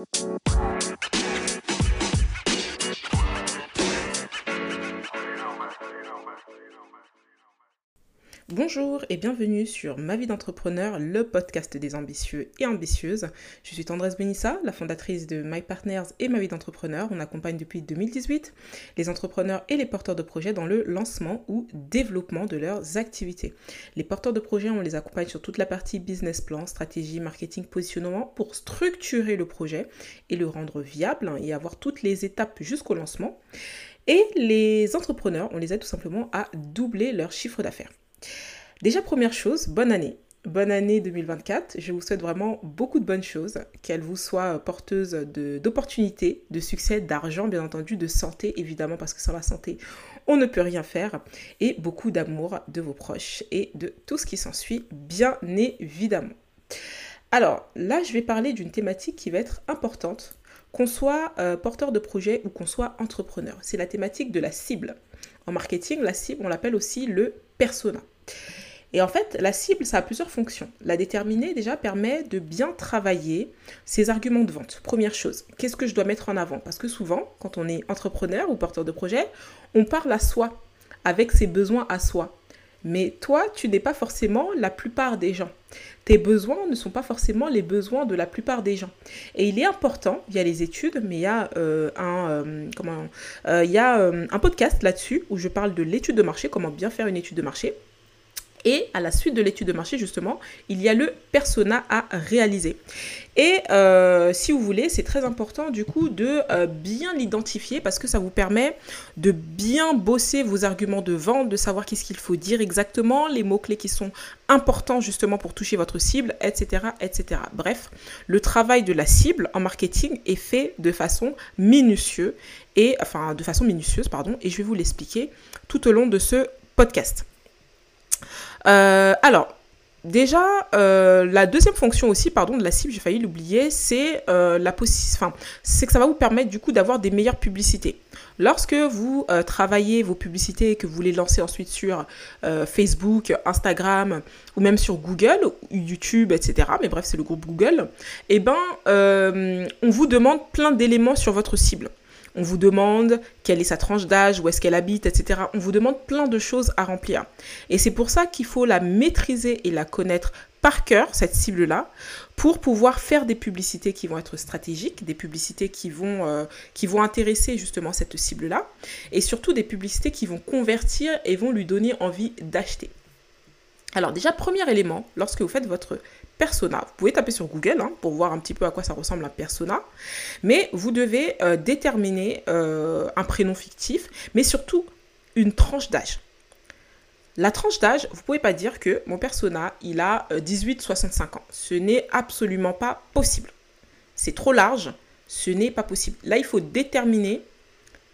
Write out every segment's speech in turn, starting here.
Música Bonjour et bienvenue sur Ma vie d'entrepreneur, le podcast des ambitieux et ambitieuses. Je suis Tendresse Benissa, la fondatrice de My Partners et Ma vie d'entrepreneur. On accompagne depuis 2018 les entrepreneurs et les porteurs de projets dans le lancement ou développement de leurs activités. Les porteurs de projets, on les accompagne sur toute la partie business plan, stratégie, marketing, positionnement pour structurer le projet et le rendre viable et avoir toutes les étapes jusqu'au lancement. Et les entrepreneurs, on les aide tout simplement à doubler leur chiffre d'affaires. Déjà, première chose, bonne année. Bonne année 2024. Je vous souhaite vraiment beaucoup de bonnes choses, qu'elle vous soit porteuse d'opportunités, de, succès, d'argent, bien entendu, de santé, évidemment, parce que sans la santé, on ne peut rien faire, et beaucoup d'amour de vos proches et de tout ce qui s'ensuit, bien évidemment. Alors là, je vais parler d'une thématique qui va être importante, qu'on soit euh, porteur de projet ou qu'on soit entrepreneur. C'est la thématique de la cible. En marketing, la cible, on l'appelle aussi le persona. Et en fait, la cible, ça a plusieurs fonctions. La déterminer, déjà, permet de bien travailler ses arguments de vente. Première chose, qu'est-ce que je dois mettre en avant? Parce que souvent, quand on est entrepreneur ou porteur de projet, on parle à soi, avec ses besoins à soi. Mais toi, tu n'es pas forcément la plupart des gens. Tes besoins ne sont pas forcément les besoins de la plupart des gens. Et il est important, il y a les études, mais il y a, euh, un, euh, comment, euh, il y a un podcast là-dessus où je parle de l'étude de marché, comment bien faire une étude de marché. Et à la suite de l'étude de marché, justement, il y a le persona à réaliser. Et euh, si vous voulez, c'est très important du coup de euh, bien l'identifier parce que ça vous permet de bien bosser vos arguments de vente, de savoir qu'est-ce qu'il faut dire exactement, les mots-clés qui sont importants justement pour toucher votre cible, etc., etc. Bref, le travail de la cible en marketing est fait de façon minutieuse et enfin de façon minutieuse, pardon, et je vais vous l'expliquer tout au long de ce podcast. Euh, alors, déjà, euh, la deuxième fonction aussi, pardon, de la cible, j'ai failli l'oublier, c'est euh, la c'est que ça va vous permettre du coup d'avoir des meilleures publicités. Lorsque vous travaillez vos publicités et que vous les lancez ensuite sur Facebook, Instagram ou même sur Google, YouTube, etc. Mais bref, c'est le groupe Google. Eh ben, on vous demande plein d'éléments sur votre cible. On vous demande quelle est sa tranche d'âge, où est-ce qu'elle habite, etc. On vous demande plein de choses à remplir. Et c'est pour ça qu'il faut la maîtriser et la connaître par cœur, cette cible-là, pour pouvoir faire des publicités qui vont être stratégiques, des publicités qui vont, euh, qui vont intéresser justement cette cible-là, et surtout des publicités qui vont convertir et vont lui donner envie d'acheter. Alors déjà, premier élément, lorsque vous faites votre persona, vous pouvez taper sur Google hein, pour voir un petit peu à quoi ça ressemble un persona, mais vous devez euh, déterminer euh, un prénom fictif, mais surtout une tranche d'âge. La tranche d'âge, vous pouvez pas dire que mon persona, il a 18-65 euh, ans. Ce n'est absolument pas possible. C'est trop large, ce n'est pas possible. Là, il faut déterminer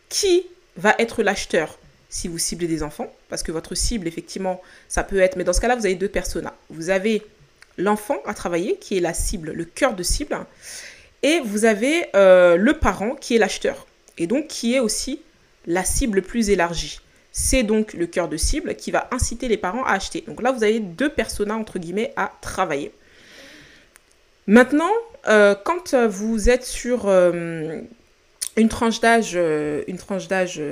qui va être l'acheteur si vous ciblez des enfants, parce que votre cible, effectivement, ça peut être, mais dans ce cas-là, vous avez deux personas. Vous avez l'enfant à travailler, qui est la cible, le cœur de cible, et vous avez euh, le parent, qui est l'acheteur, et donc qui est aussi la cible plus élargie. C'est donc le cœur de cible qui va inciter les parents à acheter. Donc là, vous avez deux personas, entre guillemets, à travailler. Maintenant, euh, quand vous êtes sur euh, une tranche d'âge, une tranche d'âge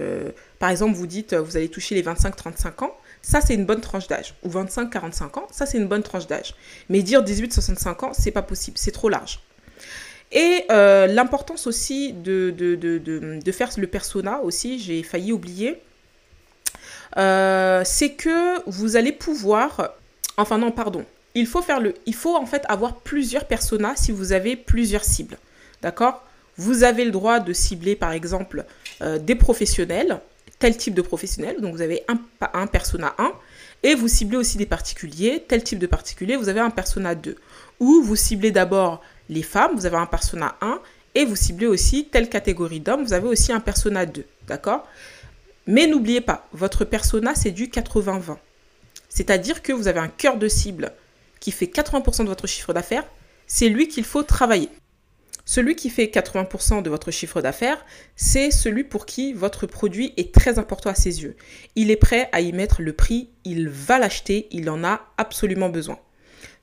par exemple, vous dites, vous allez toucher les 25-35 ans, ça c'est une bonne tranche d'âge. Ou 25-45 ans, ça c'est une bonne tranche d'âge. Mais dire 18-65 ans, c'est pas possible, c'est trop large. Et euh, l'importance aussi de, faire le persona aussi, j'ai failli oublier, euh, c'est que vous allez pouvoir, enfin non, pardon, il faut faire le, il faut en fait avoir plusieurs personas si vous avez plusieurs cibles, d'accord? Vous avez le droit de cibler par exemple euh, des professionnels type de professionnel, donc vous avez un, un persona 1, et vous ciblez aussi des particuliers, tel type de particulier, vous avez un persona 2. Ou vous ciblez d'abord les femmes, vous avez un persona 1, et vous ciblez aussi telle catégorie d'hommes, vous avez aussi un persona 2, d'accord? Mais n'oubliez pas, votre persona, c'est du 80-20. C'est-à-dire que vous avez un cœur de cible qui fait 80% de votre chiffre d'affaires, c'est lui qu'il faut travailler. Celui qui fait 80% de votre chiffre d'affaires, c'est celui pour qui votre produit est très important à ses yeux. Il est prêt à y mettre le prix, il va l'acheter, il en a absolument besoin.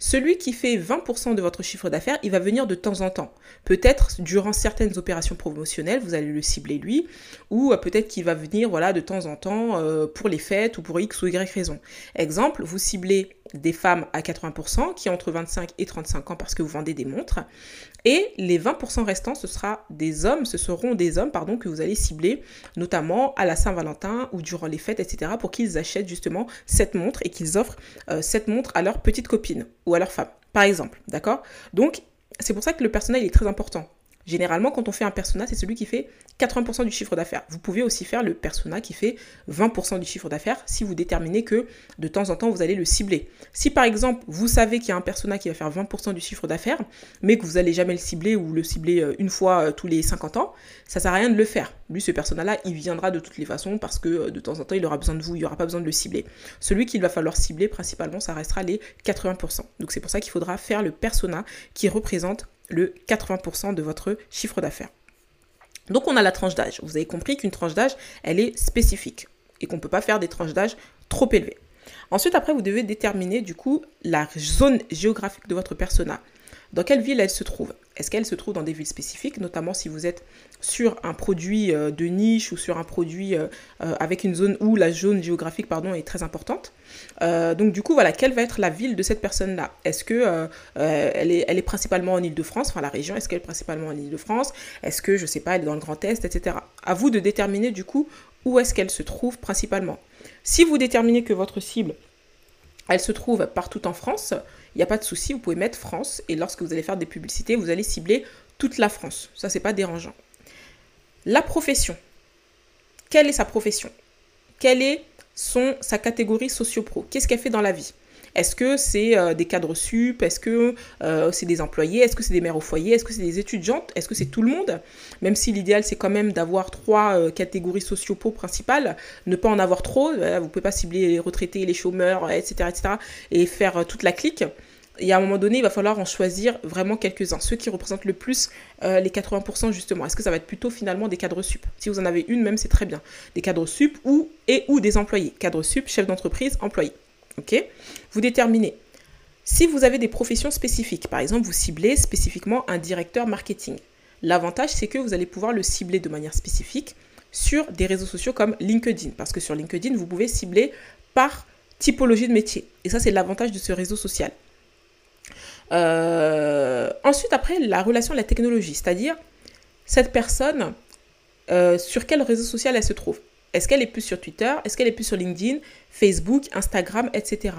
Celui qui fait 20% de votre chiffre d'affaires, il va venir de temps en temps. Peut-être durant certaines opérations promotionnelles, vous allez le cibler lui, ou euh, peut-être qu'il va venir voilà, de temps en temps euh, pour les fêtes ou pour X ou Y raison. Exemple, vous ciblez des femmes à 80% qui ont entre 25 et 35 ans parce que vous vendez des montres. Et les 20% restants, ce sera des hommes, ce seront des hommes pardon, que vous allez cibler, notamment à la Saint-Valentin ou durant les fêtes, etc., pour qu'ils achètent justement cette montre et qu'ils offrent euh, cette montre à leur petite copine ou à leur femme, par exemple. D'accord? Donc, c'est pour ça que le personnel est très important. Généralement, quand on fait un persona, c'est celui qui fait 80% du chiffre d'affaires. Vous pouvez aussi faire le persona qui fait 20% du chiffre d'affaires si vous déterminez que de temps en temps, vous allez le cibler. Si par exemple, vous savez qu'il y a un persona qui va faire 20% du chiffre d'affaires, mais que vous n'allez jamais le cibler ou le cibler euh, une fois euh, tous les 50 ans, ça sert à rien de le faire. Lui, ce persona-là, il viendra de toutes les façons parce que euh, de temps en temps, il aura besoin de vous, il n'y aura pas besoin de le cibler. Celui qu'il va falloir cibler principalement, ça restera les 80%. Donc c'est pour ça qu'il faudra faire le persona qui représente le 80% de votre chiffre d'affaires. Donc on a la tranche d'âge. Vous avez compris qu'une tranche d'âge, elle est spécifique et qu'on ne peut pas faire des tranches d'âge trop élevées. Ensuite, après, vous devez déterminer du coup la zone géographique de votre persona. Dans quelle ville elle se trouve? Est-ce qu'elle se trouve dans des villes spécifiques, notamment si vous êtes sur un produit euh, de niche ou sur un produit euh, euh, avec une zone où la zone géographique pardon, est très importante Donc du coup, voilà, quelle va être la ville de cette personne-là? Est-ce que elle, est, principalement en Ile-de-France, enfin la région, est-ce qu'elle est principalement en Ile-de-France Est-ce que, je sais pas, elle est dans le Grand Est, etc. À vous de déterminer du coup où est-ce qu'elle se trouve principalement. Si vous déterminez que votre cible, elle se trouve partout en France, il n'y a pas de souci, vous pouvez mettre France et lorsque vous allez faire des publicités, vous allez cibler toute la France. Ça, c'est pas dérangeant. La profession. Quelle est sa profession? Quelle est son, sa catégorie socio-pro? Qu'est-ce qu'elle fait dans la vie? Est-ce que c'est euh, des cadres sup? Est-ce que euh, c'est des employés? Est-ce que c'est des mères au foyer? Est-ce que c'est des étudiantes? Est-ce que c'est tout le monde? Même si l'idéal c'est quand même d'avoir trois euh, catégories socio-pro principales, ne pas en avoir trop. vous ne pouvez pas cibler les retraités, les chômeurs, etc., etc. et faire toute la clique. Et à un moment donné, il va falloir en choisir vraiment quelques-uns, ceux qui représentent le plus les 80% justement. Est-ce que ça va être plutôt finalement des cadres sup? Si vous en avez une, même c'est très bien. Des cadres sup ou et ou des employés. Cadres sup, chef d'entreprise, employé. Ok Vous déterminez. Si vous avez des professions spécifiques, par exemple, vous ciblez spécifiquement un directeur marketing. L'avantage, c'est que vous allez pouvoir le cibler de manière spécifique sur des réseaux sociaux comme LinkedIn. Parce que sur LinkedIn, vous pouvez cibler par typologie de métier. Et ça, c'est l'avantage de ce réseau social. Euh, ensuite, après, la relation à la technologie, c'est-à-dire cette personne, euh, sur quel réseau social elle se trouve est-ce qu'elle est plus sur Twitter? Est-ce qu'elle est plus sur LinkedIn, Facebook, Instagram, etc.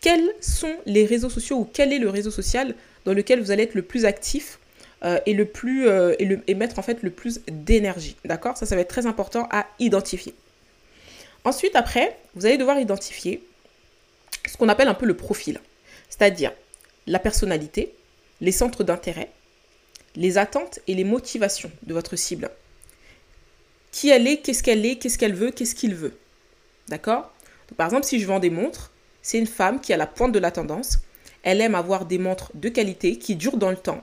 Quels sont les réseaux sociaux ou quel est le réseau social dans lequel vous allez être le plus actif euh, et, le plus, euh, et, mettre en fait le plus d'énergie? D'accord? Ça, ça va être très important à identifier. Ensuite, après, vous allez devoir identifier ce qu'on appelle un peu le profil, c'est-à-dire la personnalité, les centres d'intérêt, les attentes et les motivations de votre cible qui elle est, qu'est-ce qu'elle est, qu'est-ce qu'elle veut, qu'est-ce qu'il veut. D'accord? Par exemple, si je vends des montres, c'est une femme qui a la pointe de la tendance. Elle aime avoir des montres de qualité qui durent dans le temps.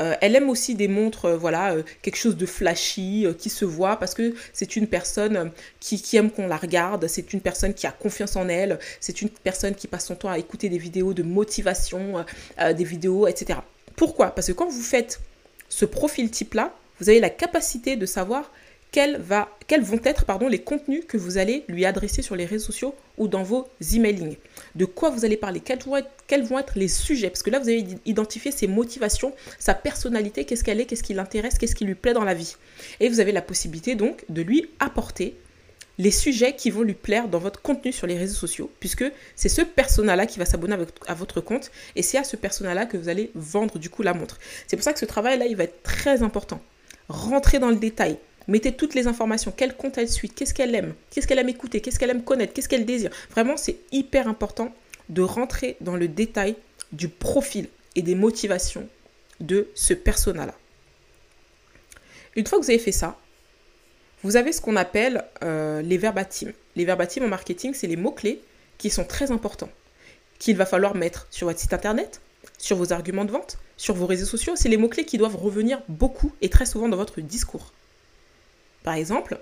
Euh, elle aime aussi des montres, euh, voilà, euh, quelque chose de flashy, qui se voit, parce que c'est une personne qui, qui, aime qu'on la regarde, c'est une personne qui a confiance en elle, c'est une personne qui passe son temps à écouter des vidéos de motivation, des vidéos, etc. Pourquoi? Parce que quand vous faites ce profil type-là, vous avez la capacité de savoir quels, vont être les contenus que vous allez lui adresser sur les réseaux sociaux ou dans vos emailing. De quoi vous allez parler, quels vont, être, les sujets, parce que là vous allez identifier ses motivations, sa personnalité, qu'est-ce qu'elle est, qu'est-ce qui l'intéresse, qu'est-ce qui lui plaît dans la vie. Et vous avez la possibilité donc de lui apporter les sujets qui vont lui plaire dans votre contenu sur les réseaux sociaux, puisque c'est ce persona-là qui va s'abonner à votre compte, et c'est à ce persona-là que vous allez vendre du coup la montre. C'est pour ça que ce travail-là, il va être très important. Rentrer dans le détail, Mettez toutes les informations, quel compte elle suit, qu'est-ce qu'elle aime, qu'est-ce qu'elle aime écouter, qu'est-ce qu'elle aime connaître, qu'est-ce qu'elle désire. Vraiment, c'est hyper important de rentrer dans le détail du profil et des motivations de ce persona-là. Une fois que vous avez fait ça, vous avez ce qu'on appelle euh, les verbatims. Les verbatims en marketing, c'est les mots-clés qui sont très importants, qu'il va falloir mettre sur votre site internet, sur vos arguments de vente, sur vos réseaux sociaux. C'est les mots-clés qui doivent revenir beaucoup et très souvent dans votre discours. Par exemple,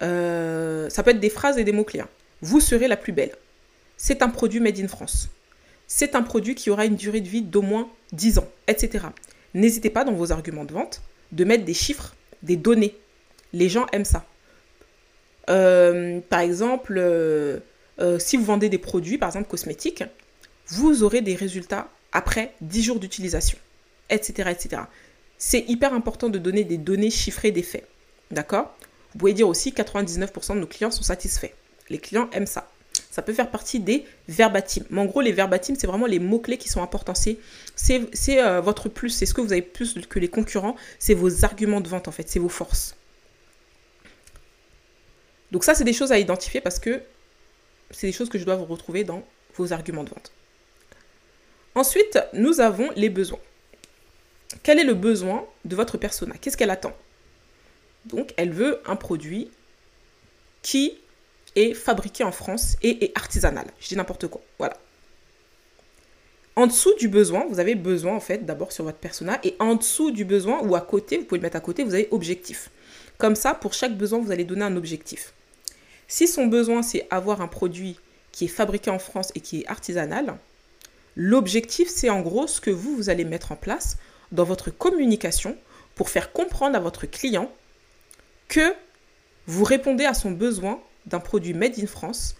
euh, ça peut être des phrases et des mots-clés. Hein. Vous serez la plus belle. C'est un produit made in France. c'est un produit qui aura une durée de vie d'au moins 10 ans, etc. N'hésitez pas dans vos arguments de vente de mettre des chiffres, des données. Les gens aiment ça. Euh, par exemple, euh, si vous vendez des produits, par exemple cosmétiques, vous aurez des résultats après 10 jours d'utilisation, etc. etc. C'est hyper important de donner des données chiffrées des faits. D'accord? Vous pouvez dire aussi 99% de nos clients sont satisfaits. Les clients aiment ça. Ça peut faire partie des verbatims. Mais en gros, les verbatims, c'est vraiment les mots-clés qui sont importants. C'est, votre plus, c'est ce que vous avez plus que les concurrents, c'est vos arguments de vente en fait, c'est vos forces. Donc ça, c'est des choses à identifier parce que c'est des choses que je dois vous retrouver dans vos arguments de vente. Ensuite, nous avons les besoins. Quel est le besoin de votre persona? Qu'est-ce qu'elle attend? Donc, elle veut un produit qui est fabriqué en France et est artisanal. Je dis n'importe quoi. Voilà. En dessous du besoin, vous avez besoin en fait d'abord sur votre persona et en dessous du besoin ou à côté, vous pouvez le mettre à côté, vous avez objectif. Comme ça, pour chaque besoin, vous allez donner un objectif. Si son besoin, c'est avoir un produit qui est fabriqué en France et qui est artisanal, l'objectif, c'est en gros ce que vous, vous allez mettre en place dans votre communication pour faire comprendre à votre client que vous répondez à son besoin d'un produit made in France,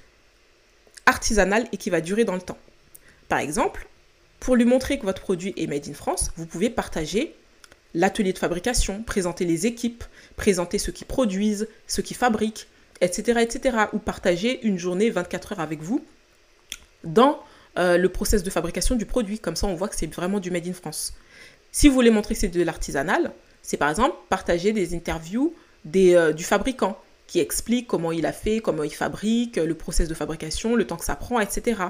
artisanal et qui va durer dans le temps. Par exemple, pour lui montrer que votre produit est made in France, vous pouvez partager l'atelier de fabrication, présenter les équipes, présenter ceux qui produisent, ceux qui fabriquent, etc., etc. Ou partager une journée 24 heures avec vous dans euh, le process de fabrication du produit. Comme ça, on voit que c'est vraiment du Made in France. Si vous voulez montrer que c'est de l'artisanal, c'est par exemple partager des interviews euh, du fabricant qui explique comment il a fait, comment il fabrique, le process de fabrication, le temps que ça prend, etc.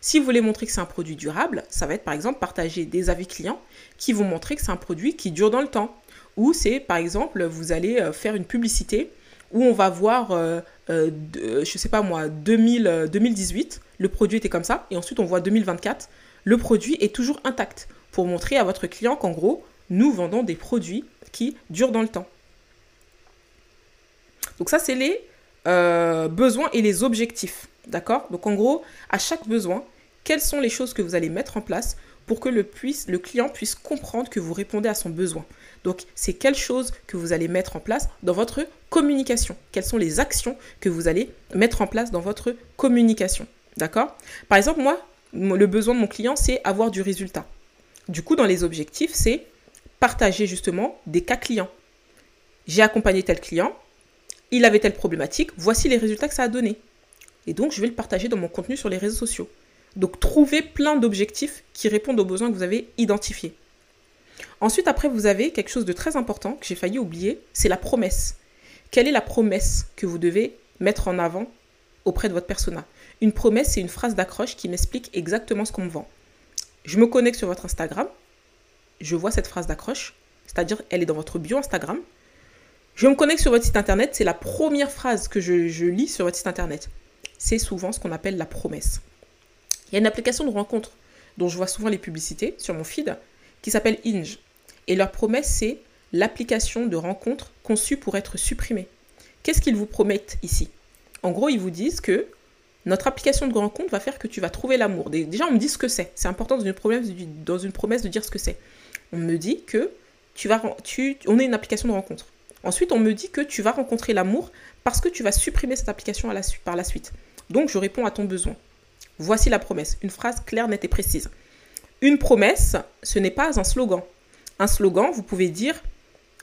Si vous voulez montrer que c'est un produit durable, ça va être par exemple partager des avis clients qui vont montrer que c'est un produit qui dure dans le temps. Ou c'est par exemple, vous allez euh, faire une publicité où on va voir, euh, euh, euh, je sais pas moi, 2000, 2018, le produit était comme ça, et ensuite on voit 2024, le produit est toujours intact, pour montrer à votre client qu'en gros, nous vendons des produits qui durent dans le temps. Donc ça, c'est les besoins et les objectifs, d'accord? Donc en gros, à chaque besoin, quelles sont les choses que vous allez mettre en place pour que le, le client puisse comprendre que vous répondez à son besoin? Donc, c'est quelle chose que vous allez mettre en place dans votre communication? Quelles sont les actions que vous allez mettre en place dans votre communication? D'accord? Par exemple, moi, le besoin de mon client, c'est avoir du résultat. Du coup, dans les objectifs, c'est partager justement des cas clients. J'ai accompagné tel client, il avait telle problématique, voici les résultats que ça a donné. Et donc, je vais le partager dans mon contenu sur les réseaux sociaux. Donc, trouvez plein d'objectifs qui répondent aux besoins que vous avez identifiés. Ensuite, après, vous avez quelque chose de très important que j'ai failli oublier, c'est la promesse. Quelle est la promesse que vous devez mettre en avant auprès de votre persona? Une promesse, c'est une phrase d'accroche qui m'explique exactement ce qu'on me vend. Je me connecte sur votre Instagram, je vois cette phrase d'accroche, c'est-à-dire elle est dans votre bio Instagram. Je me connecte sur votre site internet, c'est la première phrase que je, lis sur votre site internet. C'est souvent ce qu'on appelle la promesse. Il y a une application de rencontre dont je vois souvent les publicités sur mon feed qui s'appelle Inge. Et leur promesse, c'est l'application de rencontre conçue pour être supprimée. Qu'est-ce qu'ils vous promettent ici? En gros, ils vous disent que notre application de rencontre va faire que tu vas trouver l'amour. Déjà, on me dit ce que c'est. C'est important dans une, promesse, de dire ce que c'est. On me dit que tu vas, on est une application de rencontre. Ensuite, on me dit que tu vas rencontrer l'amour parce que tu vas supprimer cette application à la, par la suite. Donc, je réponds à ton besoin. Voici la promesse. Une phrase claire, nette et précise. Une promesse, ce n'est pas un slogan. Un slogan, vous pouvez dire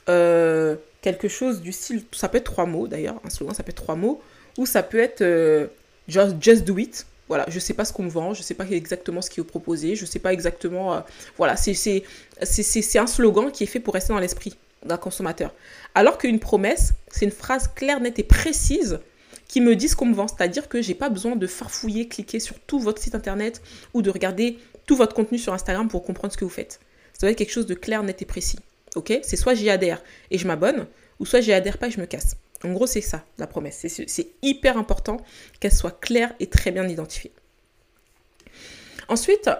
euh, quelque chose du style, ça peut être trois mots d'ailleurs, un slogan ça peut être trois mots, ou ça peut être euh, just, do it. Voilà, je ne sais pas ce qu'on me vend, je ne sais pas exactement ce qui est proposé, je ne sais pas exactement... Euh, voilà, c'est un slogan qui est fait pour rester dans l'esprit d'un consommateur. Alors qu'une promesse, c'est une phrase claire, nette et précise qui me dit ce qu'on me vend. C'est-à-dire que j'ai pas besoin de farfouiller, cliquer sur tout votre site internet ou de regarder tout votre contenu sur Instagram pour comprendre ce que vous faites. Ça doit être quelque chose de clair, net et précis. C'est soit j'y adhère et je m'abonne, ou soit j'y adhère pas et je me casse. En gros, c'est ça, la promesse. C'est hyper important qu'elle soit claire et très bien identifiée. Ensuite,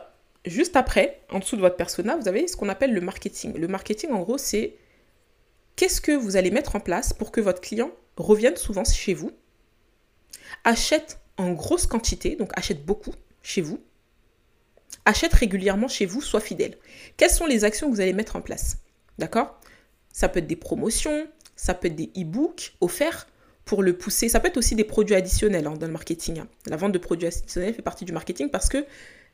juste après, en dessous de votre persona, vous avez ce qu'on appelle le marketing. Le marketing, en gros, c'est qu'est-ce que vous allez mettre en place pour que votre client revienne souvent chez vous, achète en grosse quantité, donc achète beaucoup chez vous, achète régulièrement chez vous, soit fidèle. Quelles sont les actions que vous allez mettre en place? D'accord? Ça peut être des promotions, ça peut être des e-books offerts pour le pousser. Ça peut être aussi des produits additionnels hein, dans le marketing. Hein. La vente de produits additionnels fait partie du marketing parce que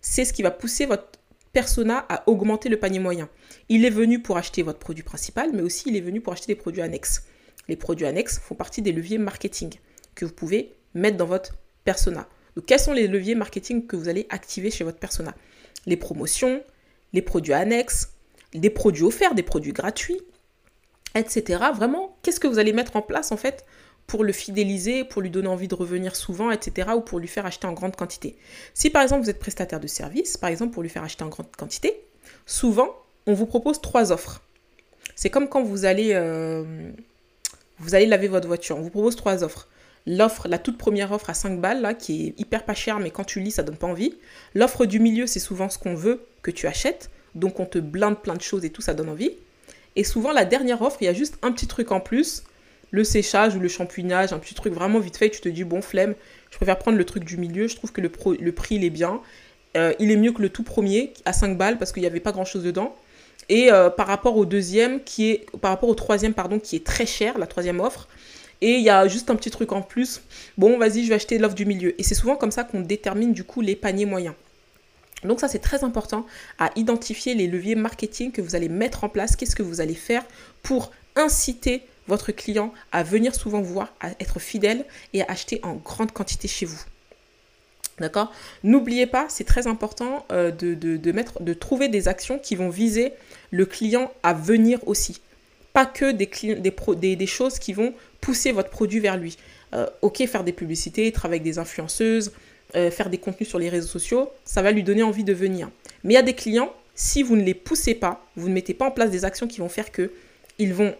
c'est ce qui va pousser votre persona à augmenter le panier moyen. Il est venu pour acheter votre produit principal, mais aussi il est venu pour acheter des produits annexes. Les produits annexes font partie des leviers marketing que vous pouvez mettre dans votre persona. Donc, quels sont les leviers marketing que vous allez activer chez votre persona? Les promotions, les produits annexes, des produits offerts, des produits gratuits, etc. Vraiment, qu'est-ce que vous allez mettre en place en fait pour le fidéliser, pour lui donner envie de revenir souvent, etc. ou pour lui faire acheter en grande quantité. Si par exemple vous êtes prestataire de service, par exemple pour lui faire acheter en grande quantité, souvent on vous propose trois offres. C'est comme quand vous allez, euh, vous allez laver votre voiture, on vous propose trois offres. L'offre, la toute première offre à 5 balles, là, qui est hyper pas chère, mais quand tu lis, ça donne pas envie. L'offre du milieu, c'est souvent ce qu'on veut que tu achètes. Donc on te blinde plein de choses et tout, ça donne envie. Et souvent, la dernière offre, il y a juste un petit truc en plus le séchage ou le champignage, un petit truc vraiment vite fait, tu te dis, bon, flemme, je préfère prendre le truc du milieu, je trouve que le, prix, il est bien. Euh, il est mieux que le tout premier, à 5 balles, parce qu'il n'y avait pas grand-chose dedans. Et euh, par rapport au deuxième, qui est, par rapport au troisième, qui est très cher, la troisième offre, et il y a juste un petit truc en plus. Bon, vas-y, je vais acheter l'offre du milieu. Et c'est souvent comme ça qu'on détermine du coup les paniers moyens. Donc ça, c'est très important à identifier les leviers marketing que vous allez mettre en place. Qu'est-ce que vous allez faire pour inciter votre client à venir souvent vous voir, à être fidèle et à acheter en grande quantité chez vous. D'accord? N'oubliez pas, c'est très important euh, de, trouver des actions qui vont viser le client à venir aussi. Pas que des, choses qui vont pousser votre produit vers lui. Euh, ok, faire des publicités, travailler avec des influenceuses, euh, faire des contenus sur les réseaux sociaux, ça va lui donner envie de venir. Mais il y a des clients, si vous ne les poussez pas, vous ne mettez pas en place des actions qui vont faire que ils vont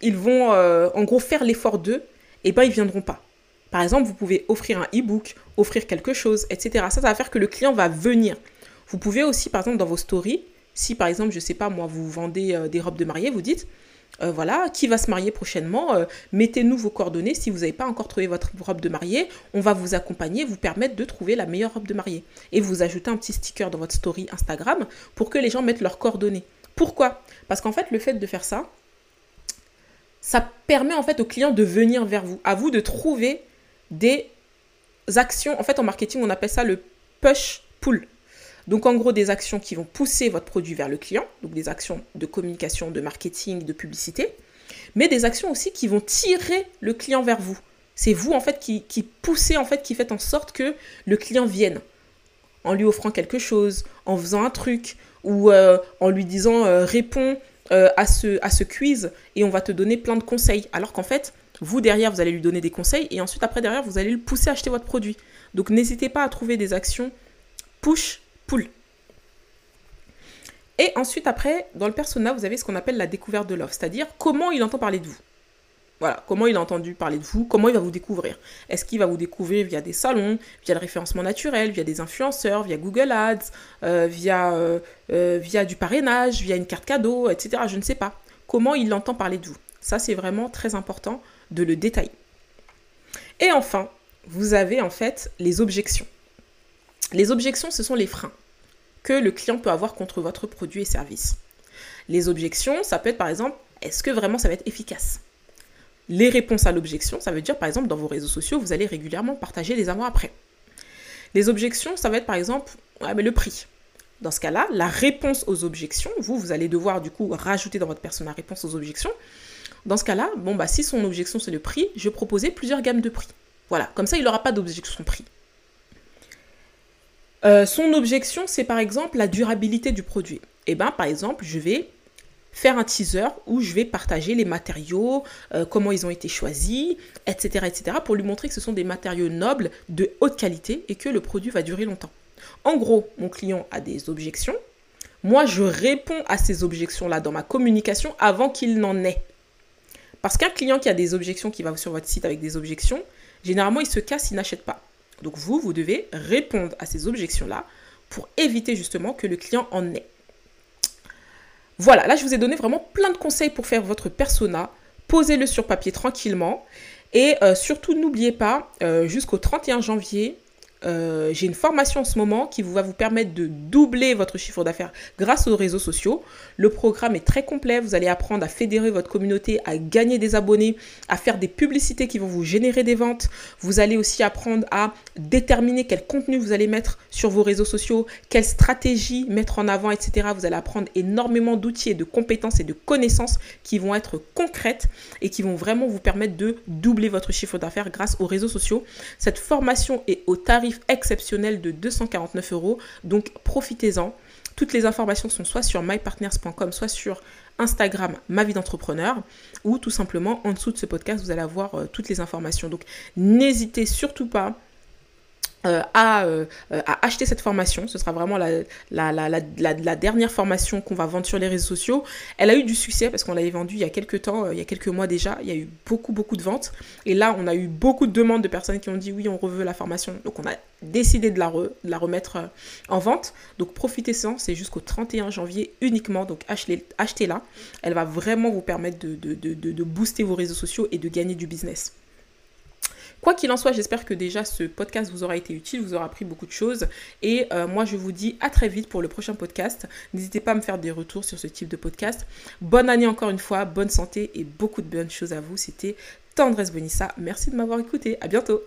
ils vont euh, en gros faire l'effort d'eux, et ben ils viendront pas. Par exemple, vous pouvez offrir un e-book, offrir quelque chose, etc. Ça, ça va faire que le client va venir. Vous pouvez aussi, par exemple, dans vos stories, si par exemple, je sais pas, moi, vous vendez euh, des robes de mariée, vous dites, euh, voilà, qui va se marier prochainement, mettez-nous vos coordonnées. Si vous n'avez pas encore trouvé votre robe de mariée, on va vous accompagner, vous permettre de trouver la meilleure robe de mariée. Et vous ajoutez un petit sticker dans votre story Instagram pour que les gens mettent leurs coordonnées. Pourquoi? Parce qu'en fait, le fait de faire ça, ça permet en fait au client de venir vers vous, à vous de trouver des actions. En fait, en marketing, on appelle ça le push pull. Donc, en gros, des actions qui vont pousser votre produit vers le client, donc des actions de communication, de marketing, de publicité, mais des actions aussi qui vont tirer le client vers vous. C'est vous, en fait, qui, qui poussez, en fait, qui faites en sorte que le client vienne en lui offrant quelque chose, en faisant un truc, ou euh, en lui disant euh, réponds euh, à, ce, à ce quiz et on va te donner plein de conseils. Alors qu'en fait, vous derrière, vous allez lui donner des conseils et ensuite après derrière, vous allez le pousser à acheter votre produit. Donc n'hésitez pas à trouver des actions push, pull. Et ensuite après, dans le persona, vous avez ce qu'on appelle la découverte de l'offre, c'est-à-dire comment il entend parler de vous. Voilà, comment il a entendu parler de vous, comment il va vous découvrir? Est-ce qu'il va vous découvrir via des salons, via le référencement naturel, via des influenceurs, via Google Ads, euh, via, euh, euh, via du parrainage, via une carte cadeau, etc. Je ne sais pas. Comment il entend parler de vous? Ça, c'est vraiment très important de le détailler. Et enfin, vous avez en fait les objections. Les objections, ce sont les freins que le client peut avoir contre votre produit et service. Les objections, ça peut être par exemple, est-ce que vraiment ça va être efficace? Les réponses à l'objection, ça veut dire par exemple dans vos réseaux sociaux, vous allez régulièrement partager les avant-après. Les objections, ça va être par exemple mais le prix. Dans ce cas-là, la réponse aux objections, vous, vous allez devoir du coup rajouter dans votre personne la réponse aux objections. Dans ce cas-là, bon bah si son objection c'est le prix, je proposer plusieurs gammes de prix. Voilà, comme ça il n'aura pas d'objection prix. Euh, son objection, c'est par exemple la durabilité du produit. Eh bien, par exemple, je vais faire un teaser où je vais partager les matériaux, euh, comment ils ont été choisis, etc., etc., pour lui montrer que ce sont des matériaux nobles, de haute qualité et que le produit va durer longtemps. En gros, mon client a des objections. Moi, je réponds à ces objections-là dans ma communication avant qu'il n'en ait. Parce qu'un client qui a des objections, qui va sur votre site avec des objections, généralement, il se casse, il n'achète pas. Donc vous, vous devez répondre à ces objections-là pour éviter justement que le client en ait. Voilà, là je vous ai donné vraiment plein de conseils pour faire votre persona. Posez-le sur papier tranquillement. Et euh, surtout, n'oubliez pas, euh, jusqu'au 31 janvier, euh, j'ai une formation en ce moment qui va vous permettre de doubler votre chiffre d'affaires grâce aux réseaux sociaux. Le programme est très complet. Vous allez apprendre à fédérer votre communauté, à gagner des abonnés, à faire des publicités qui vont vous générer des ventes. Vous allez aussi apprendre à déterminer quel contenu vous allez mettre sur vos réseaux sociaux, quelle stratégie mettre en avant, etc. Vous allez apprendre énormément d'outils et de compétences et de connaissances qui vont être concrètes et qui vont vraiment vous permettre de doubler votre chiffre d'affaires grâce aux réseaux sociaux. Cette formation est au tarif exceptionnel de 249 euros. Donc profitez-en. Toutes les informations sont soit sur mypartners.com, soit sur Instagram, ma vie d'entrepreneur, ou tout simplement en dessous de ce podcast, vous allez avoir euh, toutes les informations. Donc n'hésitez surtout pas euh, euh, à, acheter cette formation. Ce sera vraiment la, dernière formation qu'on va vendre sur les réseaux sociaux. Elle a eu du succès parce qu'on l'avait vendue il y a quelques temps, euh, il y a quelques mois déjà. Il y a eu beaucoup, beaucoup de ventes. Et là, on a eu beaucoup de demandes de personnes qui ont dit oui, on reveut la formation. Donc, on a décidé de la, remettre en vente. Donc, profitez-en. C'est jusqu'au 31 janvier uniquement. Donc, achetez-la. Elle va vraiment vous permettre de booster vos réseaux sociaux et de gagner du business. Quoi qu'il en soit, j'espère que déjà ce podcast vous aura été utile, vous aura appris beaucoup de choses. Et euh, moi, je vous dis à très vite pour le prochain podcast. N'hésitez pas à me faire des retours sur ce type de podcast. Bonne année encore une fois, bonne santé et beaucoup de bonnes choses à vous. C'était Tendresse Bonissa. Merci de m'avoir écouté. À bientôt.